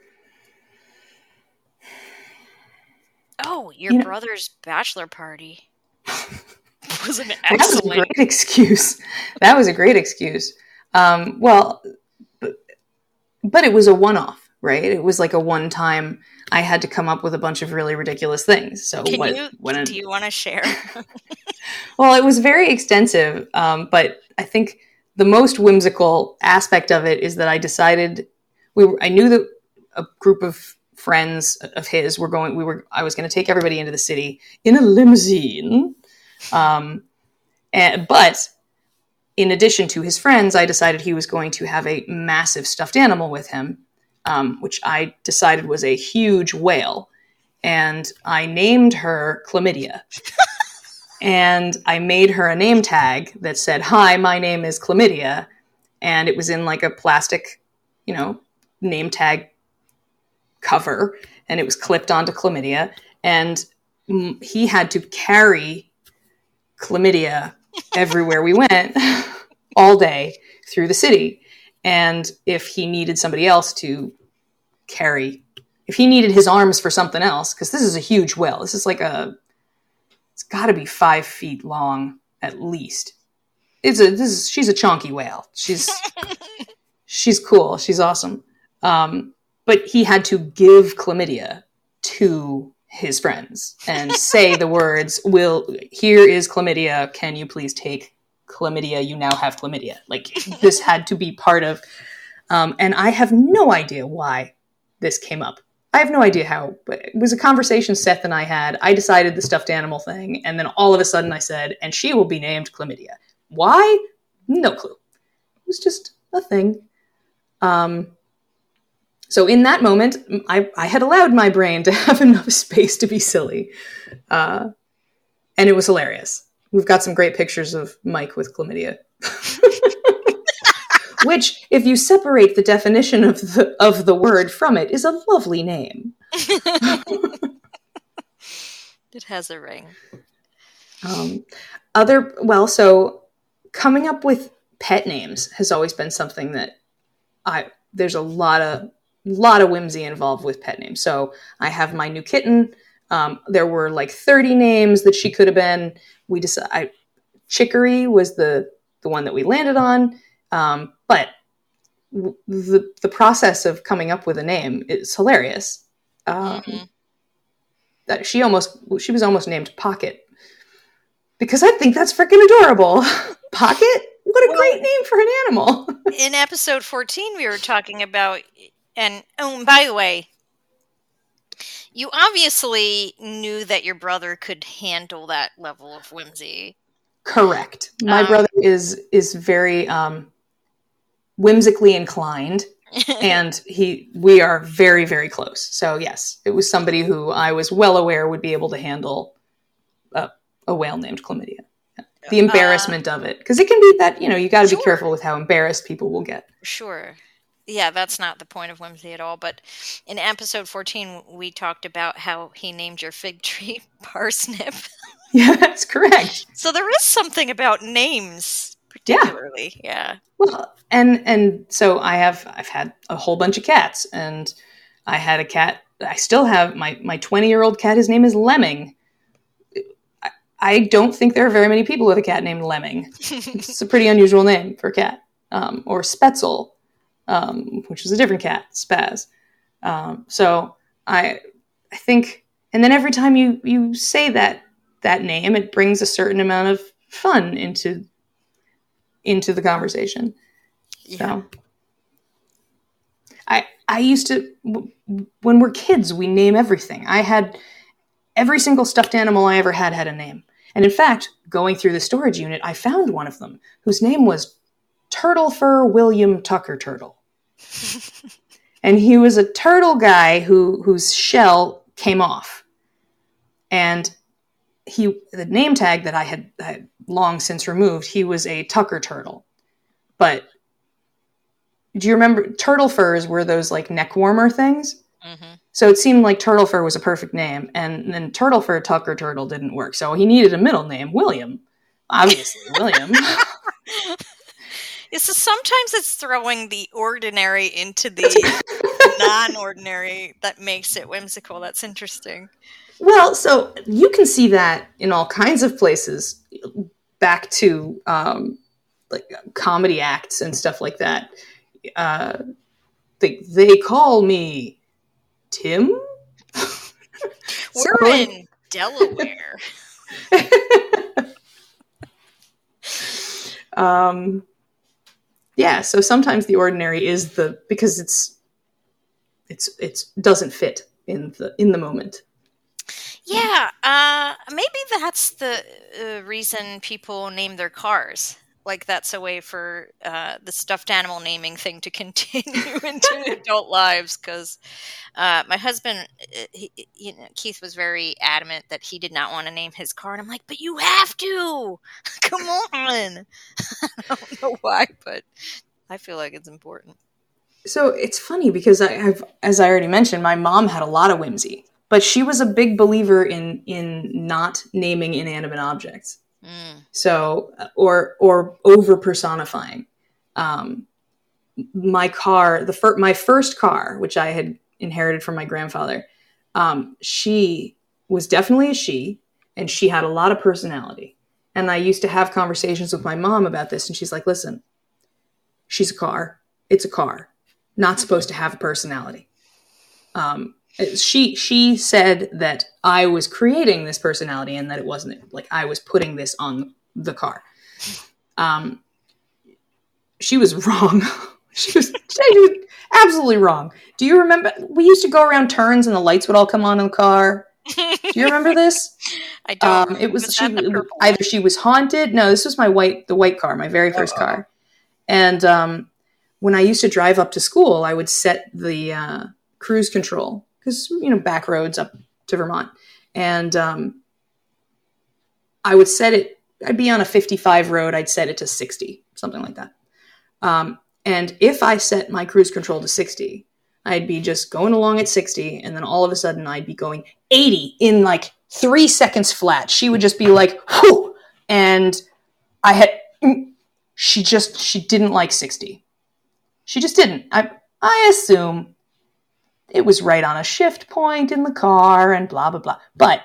Oh, your You know- brother's bachelor party was an that was a excellent. great excuse that was a great excuse um, well but, but it was a one-off right? It was like a one time i had to come up with a bunch of really ridiculous things. So Can what, you when do you want to share? well it was very extensive um, but i think the most whimsical aspect of it is that i decided we were, i knew that a group of friends of his were going we were i was going to take everybody into the city in a limousine um, and, but in addition to his friends i decided he was going to have a massive stuffed animal with him um, which i decided was a huge whale. And i named her chlamydia. And I made her a name tag that said, "Hi, my name is Chlamydia," and it was in like a plastic, you know, name tag cover, and it was clipped onto Chlamydia, and he had to carry Chlamydia everywhere we went, all day through the city, and if he needed somebody else to carry. If he needed his arms for something else, because this is a huge whale, this is like a it's got to be five feet long at least. It's a this is she's a chonky whale. She's she's cool. She's awesome. Um, but he had to give chlamydia to his friends and say the words, "Will here is chlamydia. Can you please take chlamydia? You now have chlamydia." Like this had to be part of. Um, and I have no idea why this came up. I have no idea how, but it was a conversation Seth and I had. I decided the stuffed animal thing, and then all of a sudden I said, and she will be named Chlamydia. Why? No clue. It was just a thing. Um, so in that moment, I, I had allowed my brain to have enough space to be silly. Uh, and it was hilarious. We've got some great pictures of Mike with chlamydia. Which, if you separate the definition of the of the word from it, is a lovely name. it has a ring. Um, other well, so coming up with pet names has always been something that I there's a lot of lot of whimsy involved with pet names. So I have my new kitten. Um, there were like 30 names that she could have been. We decided Chicory was the the one that we landed on. Um, but w- the the process of coming up with a name is hilarious. Um, Mhm. that she almost she was almost named Pocket because I think that's freaking adorable. Pocket, what a Well- great name for an animal. In episode 14, we were talking about, and oh, and by the way, you obviously knew that your brother could handle that level of whimsy. Correct. My Um, brother is is very um, whimsically inclined, and he we are very very close. So yes, it was somebody who I was well aware would be able to handle a, a whale named chlamydia. The embarrassment uh, of it, because it can be that you know you got to Sure. be careful with how embarrassed people will get. Sure. Yeah, that's not the point of whimsy at all. But in episode 14, we talked about how he named your fig tree Parsnip. Yeah, that's correct. So there is something about names, Yeah. Particularly. Yeah. Well, and and so I have I've had a whole bunch of cats, and I had a cat. I still have my my twenty year old cat. His name is Lemming. I, I don't think there are very many people with a cat named Lemming. It's a pretty unusual name for a cat. Um, or Spetzel, um, which is a different cat, Spaz. Um, so I I think, and then every time you you say that that name, it brings a certain amount of fun into into the conversation. Yeah. So I I used to when we're kids we name everything. I had every single stuffed animal I ever had had a name. And in fact, going through the storage unit, I found one of them whose name was Turtle Fur William Tucker Turtle. and he was a turtle guy who whose shell came off. And he the name tag that I had, had long since removed, he was a Tucker turtle. But do you remember turtle furs were those like neck warmer things? hmm So it seemed like Turtle Fur was a perfect name, and then Turtle Fur Tucker Turtle didn't work. So he needed a middle name, William. Obviously, William. Yeah, so sometimes it's throwing the ordinary into the non-ordinary that makes it whimsical. That's interesting. Well, so you can see that in all kinds of places. Back to um, like comedy acts and stuff like that. Uh, they they call me Tim. We're like- in Delaware. um, yeah. So sometimes the ordinary is the because it's it's it's doesn't fit in the in the moment. Yeah, uh, maybe that's the uh, reason people name their cars. Like that's a way for uh, the stuffed animal naming thing to continue into adult lives. Because uh, my husband, uh, he, you know, Keith was very adamant that he did not want to name his car, and I'm like, "But you have to! Come on!" I don't know why, but I feel like it's important. So it's funny because I have, as I already mentioned, my mom had a lot of whimsy, but she was a big believer in in not naming inanimate objects. Mm. So or or over personifying. Um, my car, the fir- my first car, which I had inherited from my grandfather, um, she was definitely a she, and she had a lot of personality. And I used to have conversations with my mom about this, and she's like, "Listen, she's a car. It's a car. Not supposed to have a personality." Um, she she said that I was creating this personality and that it wasn't like I was putting this on the car. Um, she was wrong. she was she was absolutely wrong. Do you remember? We used to go around turns and the lights would all come on in the car. Do you remember this? I don't. Um, it was, she, that the purple either she was haunted. No, this was my white the white car, my very first Oh. car. And um, when I used to drive up to school, I would set the uh, cruise control because you know back roads up to Vermont, and um, I would set it. I'd be on a 55 road. I'd set it to 60, something like that. Um, and if I set my cruise control to 60, I'd be just going along at 60, and then all of a sudden I'd be going 80 in like three seconds flat. She would just be like, whew, and I had. mm, She just she didn't like 60. She just didn't. I I assume it was right on a shift point in the car and blah blah blah. But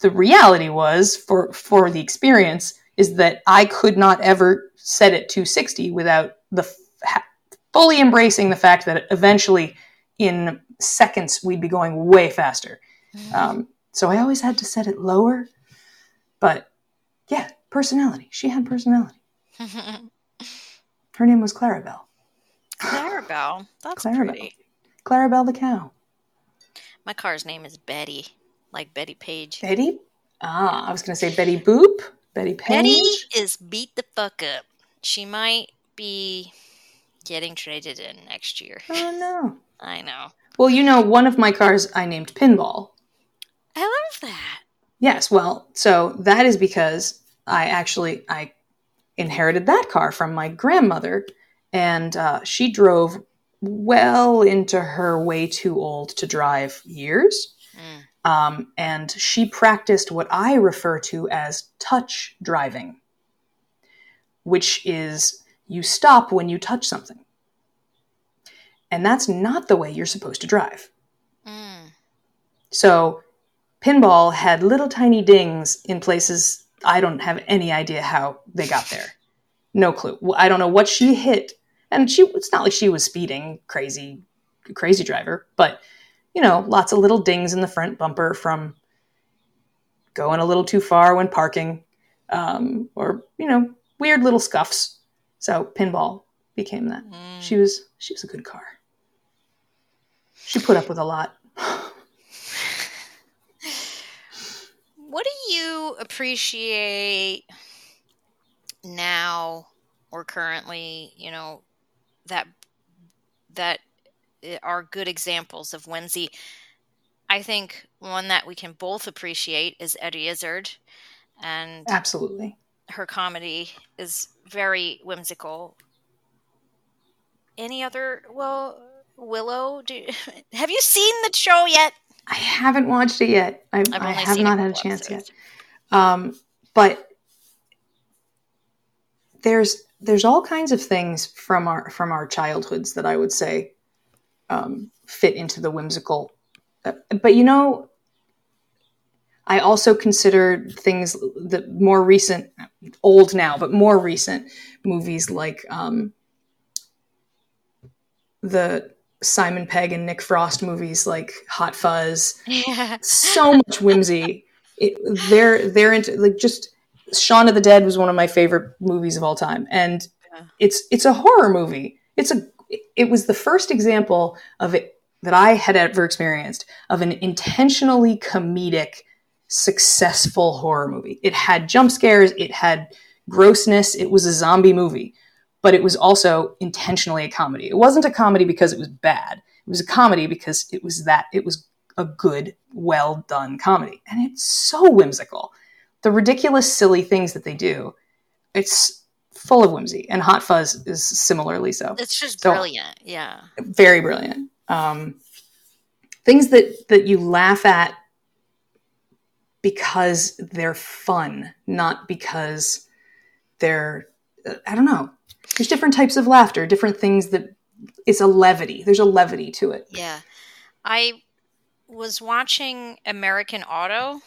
the reality was for for the experience is that I could not ever set it to 60 without the f- fully embracing the fact that eventually in seconds we'd be going way faster. Um, so I always had to set it lower. But yeah, personality. She had personality. Her name was Clarabelle. Clarabelle. That's Clarabelle. pretty. Clarabelle the cow. My car's name is Betty, like Bettie Page. Betty? Ah, I was going to say Betty Boop. Bettie Page. Betty is beat the fuck up. She might be getting traded in next year. Oh no. I know. Well, you know, one of my cars I named Pinball. I love that. Yes, well, so that is because I actually I inherited that car from my grandmother, and uh, she drove well into her way too old to drive years. Mm. Um, and she practiced what I refer to as touch driving, which is you stop when you touch something. And that's not the way you're supposed to drive. Mm. So, pinball had little tiny dings in places I don't have any idea how they got there. No clue. I don't know what she hit. And she it's not like she was speeding crazy crazy driver, but you know, lots of little dings in the front bumper from going a little too far when parking um, or you know, weird little scuffs. So pinball became that. Mm. She was she was a good car. She put up with a lot. What do you appreciate now or currently, you know, that that are good examples of whimsy? I think one that we can both appreciate is Eddie Izzard, and Absolutely. her comedy is very whimsical. Any other? Well, Willow. Do have you seen the show yet? I haven't watched it yet. I, I have not a had a chance yet. Um, but there's there's all kinds of things from our from our childhoods that I would say um, fit into the whimsical. Uh, but you know, I also consider things the more recent, old now, but more recent movies like um, the Simon Pegg and Nick Frost movies like Hot Fuzz Yeah. so much whimsy. It, they're they're into like just Shaun of the Dead was one of my favorite movies of all time, and Yeah. it's it's a horror movie. It's a it was the first example of it that I had ever experienced of an intentionally comedic, successful horror movie. It had jump scares, it had grossness, it was a zombie movie, but it was also intentionally a comedy. It wasn't a comedy because it was bad. It was a comedy because it was that it was a good, well done comedy. And it's so whimsical. The ridiculous, silly things that they do, it's full of whimsy. And Hot Fuzz is similarly so. It's just So- brilliant. Yeah. Very brilliant. Um, things that, that you laugh at because they're fun, not because they're, I don't know. There's different types of laughter, different things that it's a levity. There's a levity to it. Yeah. I was watching American Auto.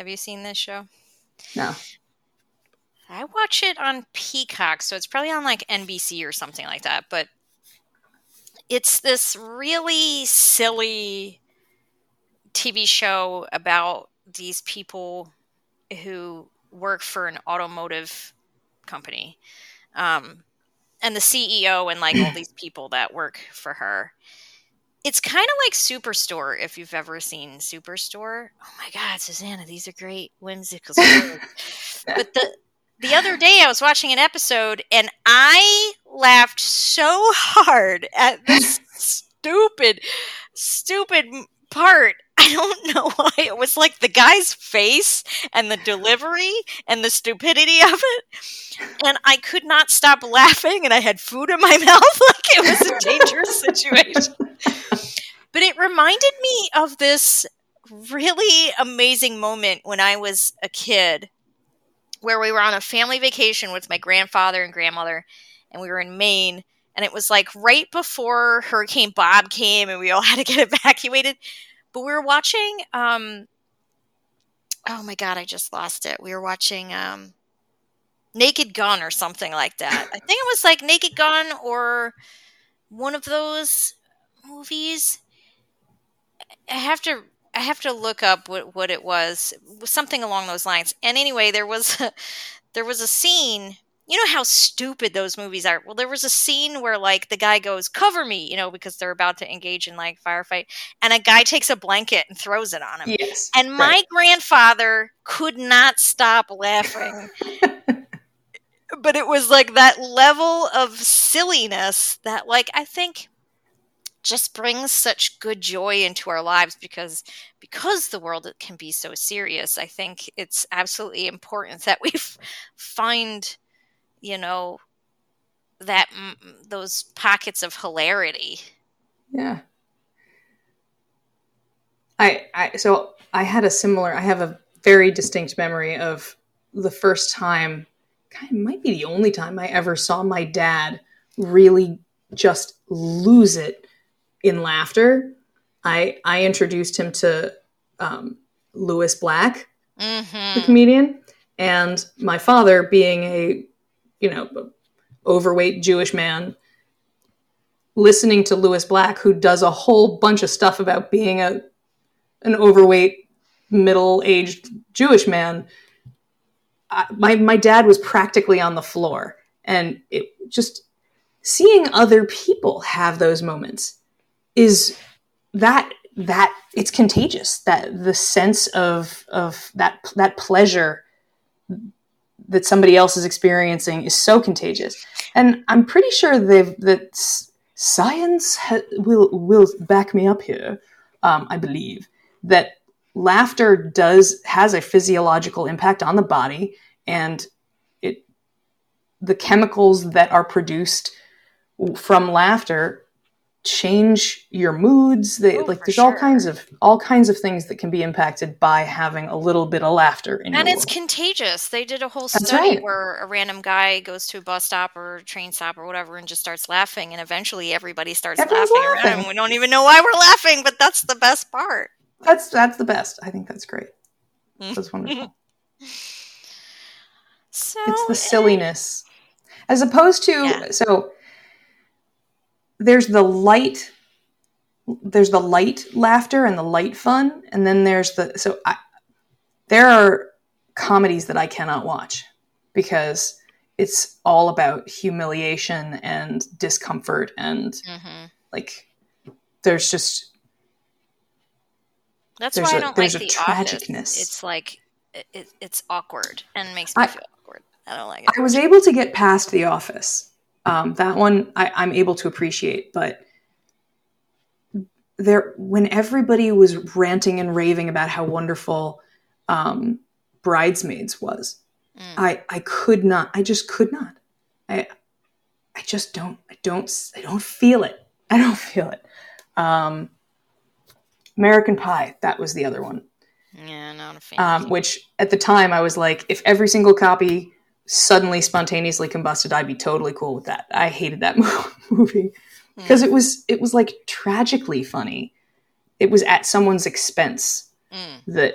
Have you seen this show? No. I watch it on Peacock, so it's probably on like NBC or something like that. But it's this really silly TV show about these people who work for an automotive company. Um, and the CEO and like all these people that work for her. It's kind of like Superstore if you've ever seen Superstore. Oh my God, Susanna, these are great whimsical stories. but the the other day I was watching an episode and I laughed so hard at this stupid, stupid part. I don't know why. It was like the guy's face and the delivery and the stupidity of it. And I could not stop laughing and I had food in my mouth like it was a dangerous situation. But it reminded me of this really amazing moment when I was a kid where we were on a family vacation with my grandfather and grandmother, and we were in Maine. And it was like right before Hurricane Bob came, and we all had to get evacuated. But we were watching. Um, oh my god, I just lost it. We were watching um, Naked Gun or something like that. I think it was like Naked Gun or one of those movies. I have to I have to look up what, what it was. Something along those lines. And anyway, there was a, there was a scene. You know how stupid those movies are. Well, there was a scene where like the guy goes, "Cover me," you know, because they're about to engage in like firefight, and a guy takes a blanket and throws it on him. Yes. And my right. grandfather could not stop laughing. but it was like that level of silliness that like I think just brings such good joy into our lives because because the world can be so serious. I think it's absolutely important that we f- find you know that those pockets of hilarity. Yeah. I, I so I had a similar I have a very distinct memory of the first time might be the only time I ever saw my dad really just lose it in laughter. I I introduced him to um, Lewis Black, the Mhm. comedian, and my father, being a you know overweight Jewish man, listening to Lewis Black, who does a whole bunch of stuff about being a an overweight middle aged Jewish man, I, my my dad was practically on the floor, and it just seeing other people have those moments is that that it's contagious that the sense of of that that pleasure that somebody else is experiencing is so contagious. And i'm pretty sure that science ha- will will back me up here um, i believe that laughter does has a physiological impact on the body and it the chemicals that are produced from laughter change your moods they, Oh, like there's all kinds of all kinds of things that can be impacted by having a little bit of laughter in And it's world. contagious. They did a whole That's study right. where a random guy goes to a bus stop or train stop or whatever and just starts laughing, and eventually everybody starts Everyone's laughing, around. laughing. and We don't even know why we're laughing, but that's the best part. that's that's the best i think that's great Mm. that's wonderful So it's the eh, silliness as opposed to Yeah. so there's the light there's the light laughter and the light fun and then there's the so I, there are comedies that i cannot watch because it's all about humiliation and discomfort and mhm. like there's just That's There's why I a- don't like the office. tragicness. It's like it, it's awkward and makes me I- feel awkward. I don't like it. I was able to get past The Office. Um, that one I, I'm able to appreciate, but there, when everybody was ranting and raving about how wonderful um, Bridesmaids was, Mm. I I could not. I just could not. I I just don't. I don't. I don't feel it. I don't feel it. Um, American Pie. That was the other one. yeah, not a fan. um, which at the time I was like, if every single copy suddenly spontaneously combusted, I'd be totally cool with that. I hated that movie because it was it was like tragically funny. It was at someone's expense Mm. that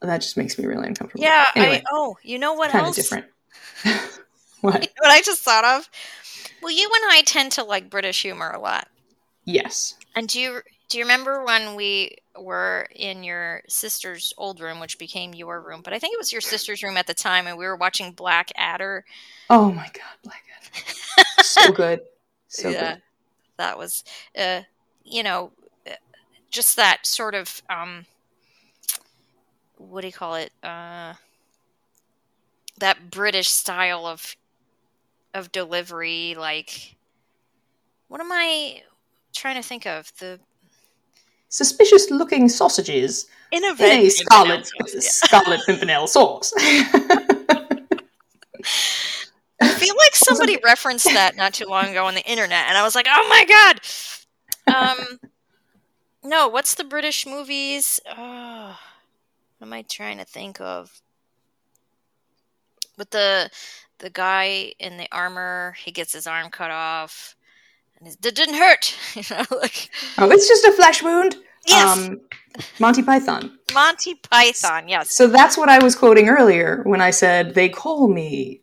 that just makes me really uncomfortable. Yeah. anyway, I, oh, you know what kind of different. what? What I just thought of. Well, you and I tend to like British humor a lot. Yes. And do you do you remember when we were in your sister's old room, which became your room? But I think it was your sister's room at the time, and we were watching Blackadder. Oh my god, Blackadder. so good. So yeah, good. that was, uh, you know, uh, just that sort of um, what do you call it? Uh, that British style of of delivery, like what am I trying to think of? The Suspicious looking sausages in a in a scarlet Yeah. scarlet pimpernel sauce. I feel like somebody referenced that not too long ago on the internet, and I was like, "Oh my god!" Um, no, what's the British movies? Oh, what am I trying to think of? With the the guy in the armor, he gets his arm cut off, it didn't hurt. You know, like oh, it's just a flesh wound. yes, Um, Monty Python. Monty Python. Yes, So that's what I was quoting earlier when I said they call me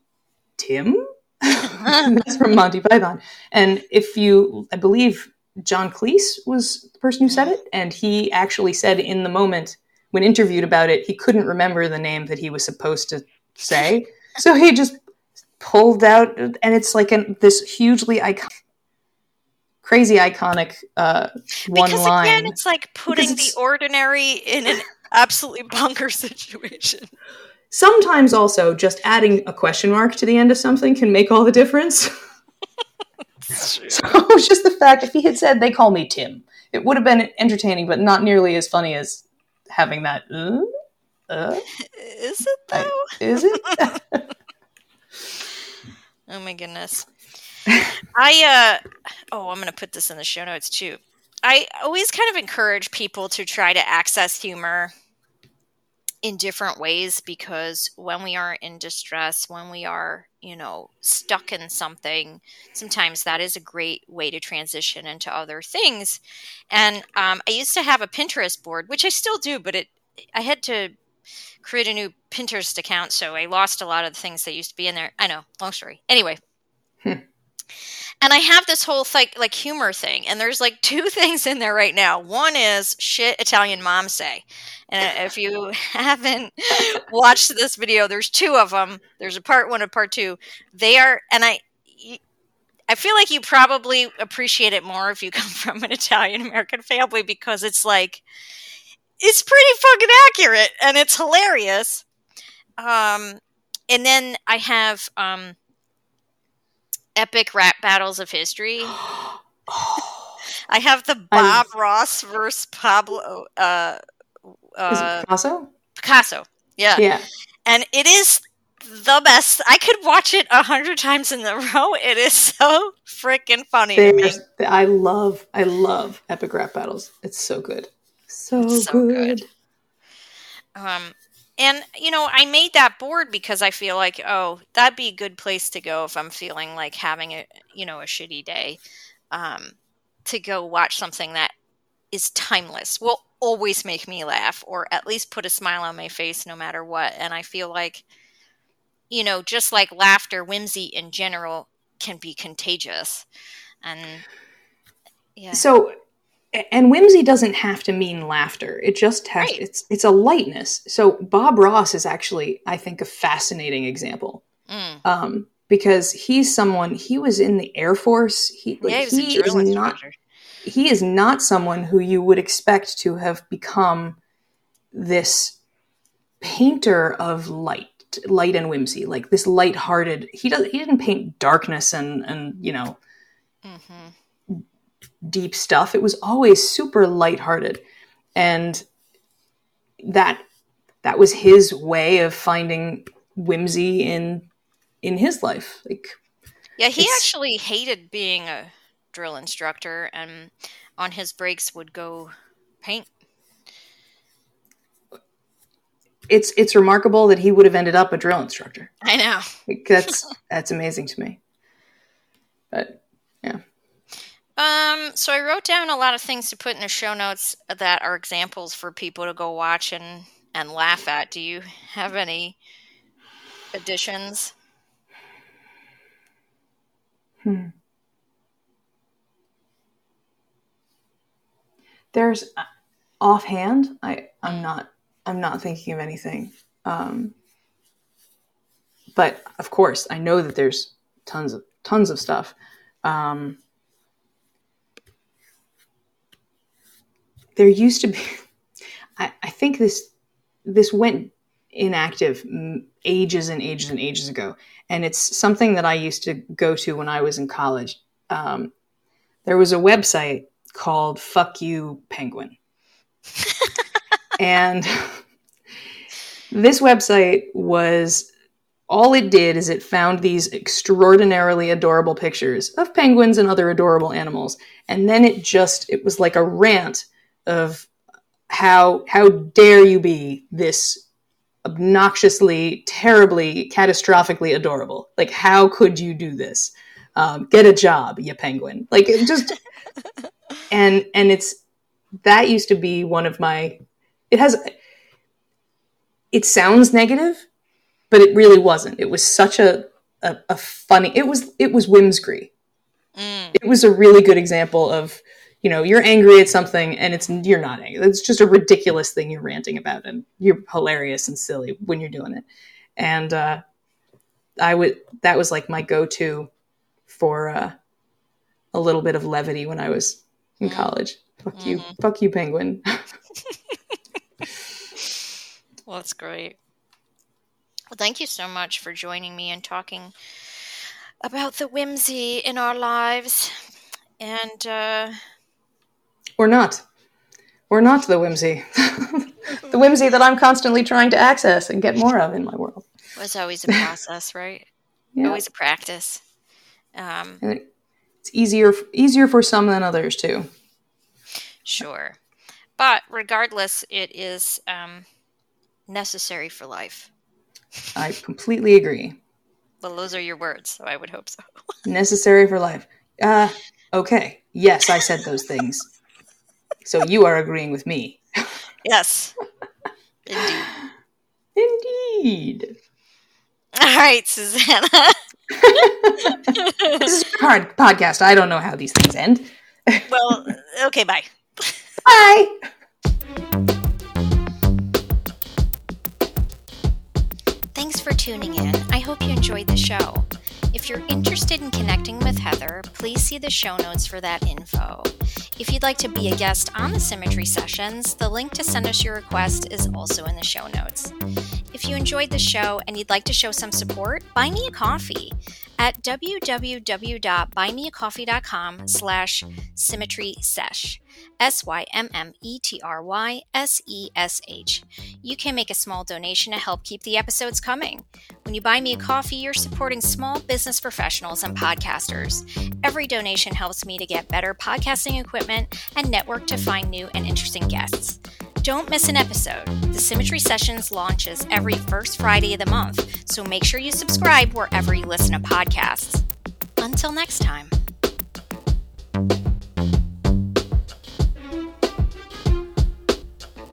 Tim. that's from Monty Python. And if you, I believe John Cleese was the person who said it, and he actually said in the moment when interviewed about it, he couldn't remember the name that he was supposed to say, so he just pulled out, and it's like an, this hugely iconic, crazy iconic uh, one because line. again, it's like putting it's- the ordinary in an absolutely bonkers situation. Sometimes also just adding a question mark to the end of something can make all the difference. so it was just the fact if he had said they call me Tim, it would have been entertaining, but not nearly as funny as having that. Uh, uh, Is it I- is it? Oh my goodness. I uh oh, I'm to put this in the show notes too. I always kind of encourage people to try to access humor in different ways because when we are in distress, when we are, you know, stuck in something, sometimes that is a great way to transition into other things. And um, I used to have a Pinterest board, which I still do, but it I had to create a new Pinterest account, so I lost a lot of the things that used to be in there. I know, long story. Anyway. And I have this whole like like humor thing, and there's like two things in there right now. One is shit Italian moms say, and if you haven't watched this video, there's two of them. There's a part one and part two. They are, and I. I feel like you probably appreciate it more if you come from an Italian American family because it's like it's pretty fucking accurate and it's hilarious. Um, and then I have um, epic rap battles of history. I have the Bob I'm... Ross versus Pablo. Uh, uh, Picasso. Picasso. Yeah. Yeah. And it is the best. I could watch it a hundred times in a row. It is so freaking funny There's, I love, I love epic rap battles. It's so good. So, so good. good. Um, and you know, I made that board because I feel like, oh, that'd be a good place to go if I'm feeling like having a, you know, a shitty day. Um, to go watch something that is timeless, will always make me laugh, or at least put a smile on my face, no matter what. And I feel like, you know, just like laughter, whimsy in general can be contagious, and yeah. So and whimsy doesn't have to mean laughter. It just has right. it's it's a lightness. So bob ross is actually i think a fascinating example. Mm. um, because he's someone he was in the air force. He like, yeah, he, he is not he is not someone who you would expect to have become this painter of light light and whimsy like this light-hearted he does he didn't paint darkness and and you know mm-hmm deep stuff. It was always super lighthearted. And that that was his way of finding whimsy in in his life. Like Yeah, he actually hated being a drill instructor and on his breaks would go paint. It's it's remarkable that he would have ended up a drill instructor. I know. Like, that's that's amazing to me. But. Um, so I wrote down a lot of things to put in the show notes that are examples for people to go watch and and laugh at. Do you have any additions? Hmm. There's uh, offhand. I I'm not I'm not thinking of anything. Um, but of course, I know that there's tons of tons of stuff. Um, there used to be I, I think this this went inactive ages and ages and ages ago. And it's something that i used to go to when i was in college. Um, there was a website called fuck you penguin. And this website was all it did is it found these extraordinarily adorable pictures of penguins and other adorable animals. And then it just it was like a rant of how how dare you be this obnoxiously, terribly, catastrophically adorable? Like, how could you do this? Um, get a job, you penguin. Like, it just and and it's that used to be one of my. It has. It sounds negative, but it really wasn't. It was such a a, a funny. It was it was whimsy. Mm. It was a really good example of you know you're angry at something and it's you're not angry. It's just a ridiculous thing you're ranting about and you're hilarious and silly when you're doing it. And uh, i would that was like my go-to for uh, a little bit of levity when i was in mm. college. Fuck mm-hmm. you fuck you penguin. Well that's great. Well thank you so much for joining me and talking about the whimsy in our lives. And uh or not. Or not the whimsy. the whimsy that I'm constantly trying to access and get more of in my world. It's always a process, right? Yeah. Always a practice. Um, and it's easier easier for some than others too. Sure, but regardless, it is um, necessary for life. I completely agree. Well, those are your words, so I would hope so. necessary for life. Uh, okay. Yes, I said those things. So you are agreeing with me. Yes. Indeed. Indeed. All right, Susanna. this is a hard podcast. I don't know how these things end. well, okay, bye. Bye. Thanks for tuning in. I hope you enjoyed the show. If you're interested in connecting with Heather, please see the show notes for that info. If you'd like to be a guest on the Symmetry Sessions, the link to send us your request is also in the show notes. If you enjoyed the show and you'd like to show some support, buy me a coffee at www.buymeacoffee.com slash symmetry sesh. S Y M M E T R Y S E S H. You can make a small donation to help keep the episodes coming. When you buy me a coffee, you're supporting small business professionals and podcasters. Every donation helps me to get better podcasting equipment and network to find new and interesting guests. Don't miss an episode. The Symmetry Sessions launches every first Friday of the month, so make sure you subscribe wherever you listen to podcasts. Until next time.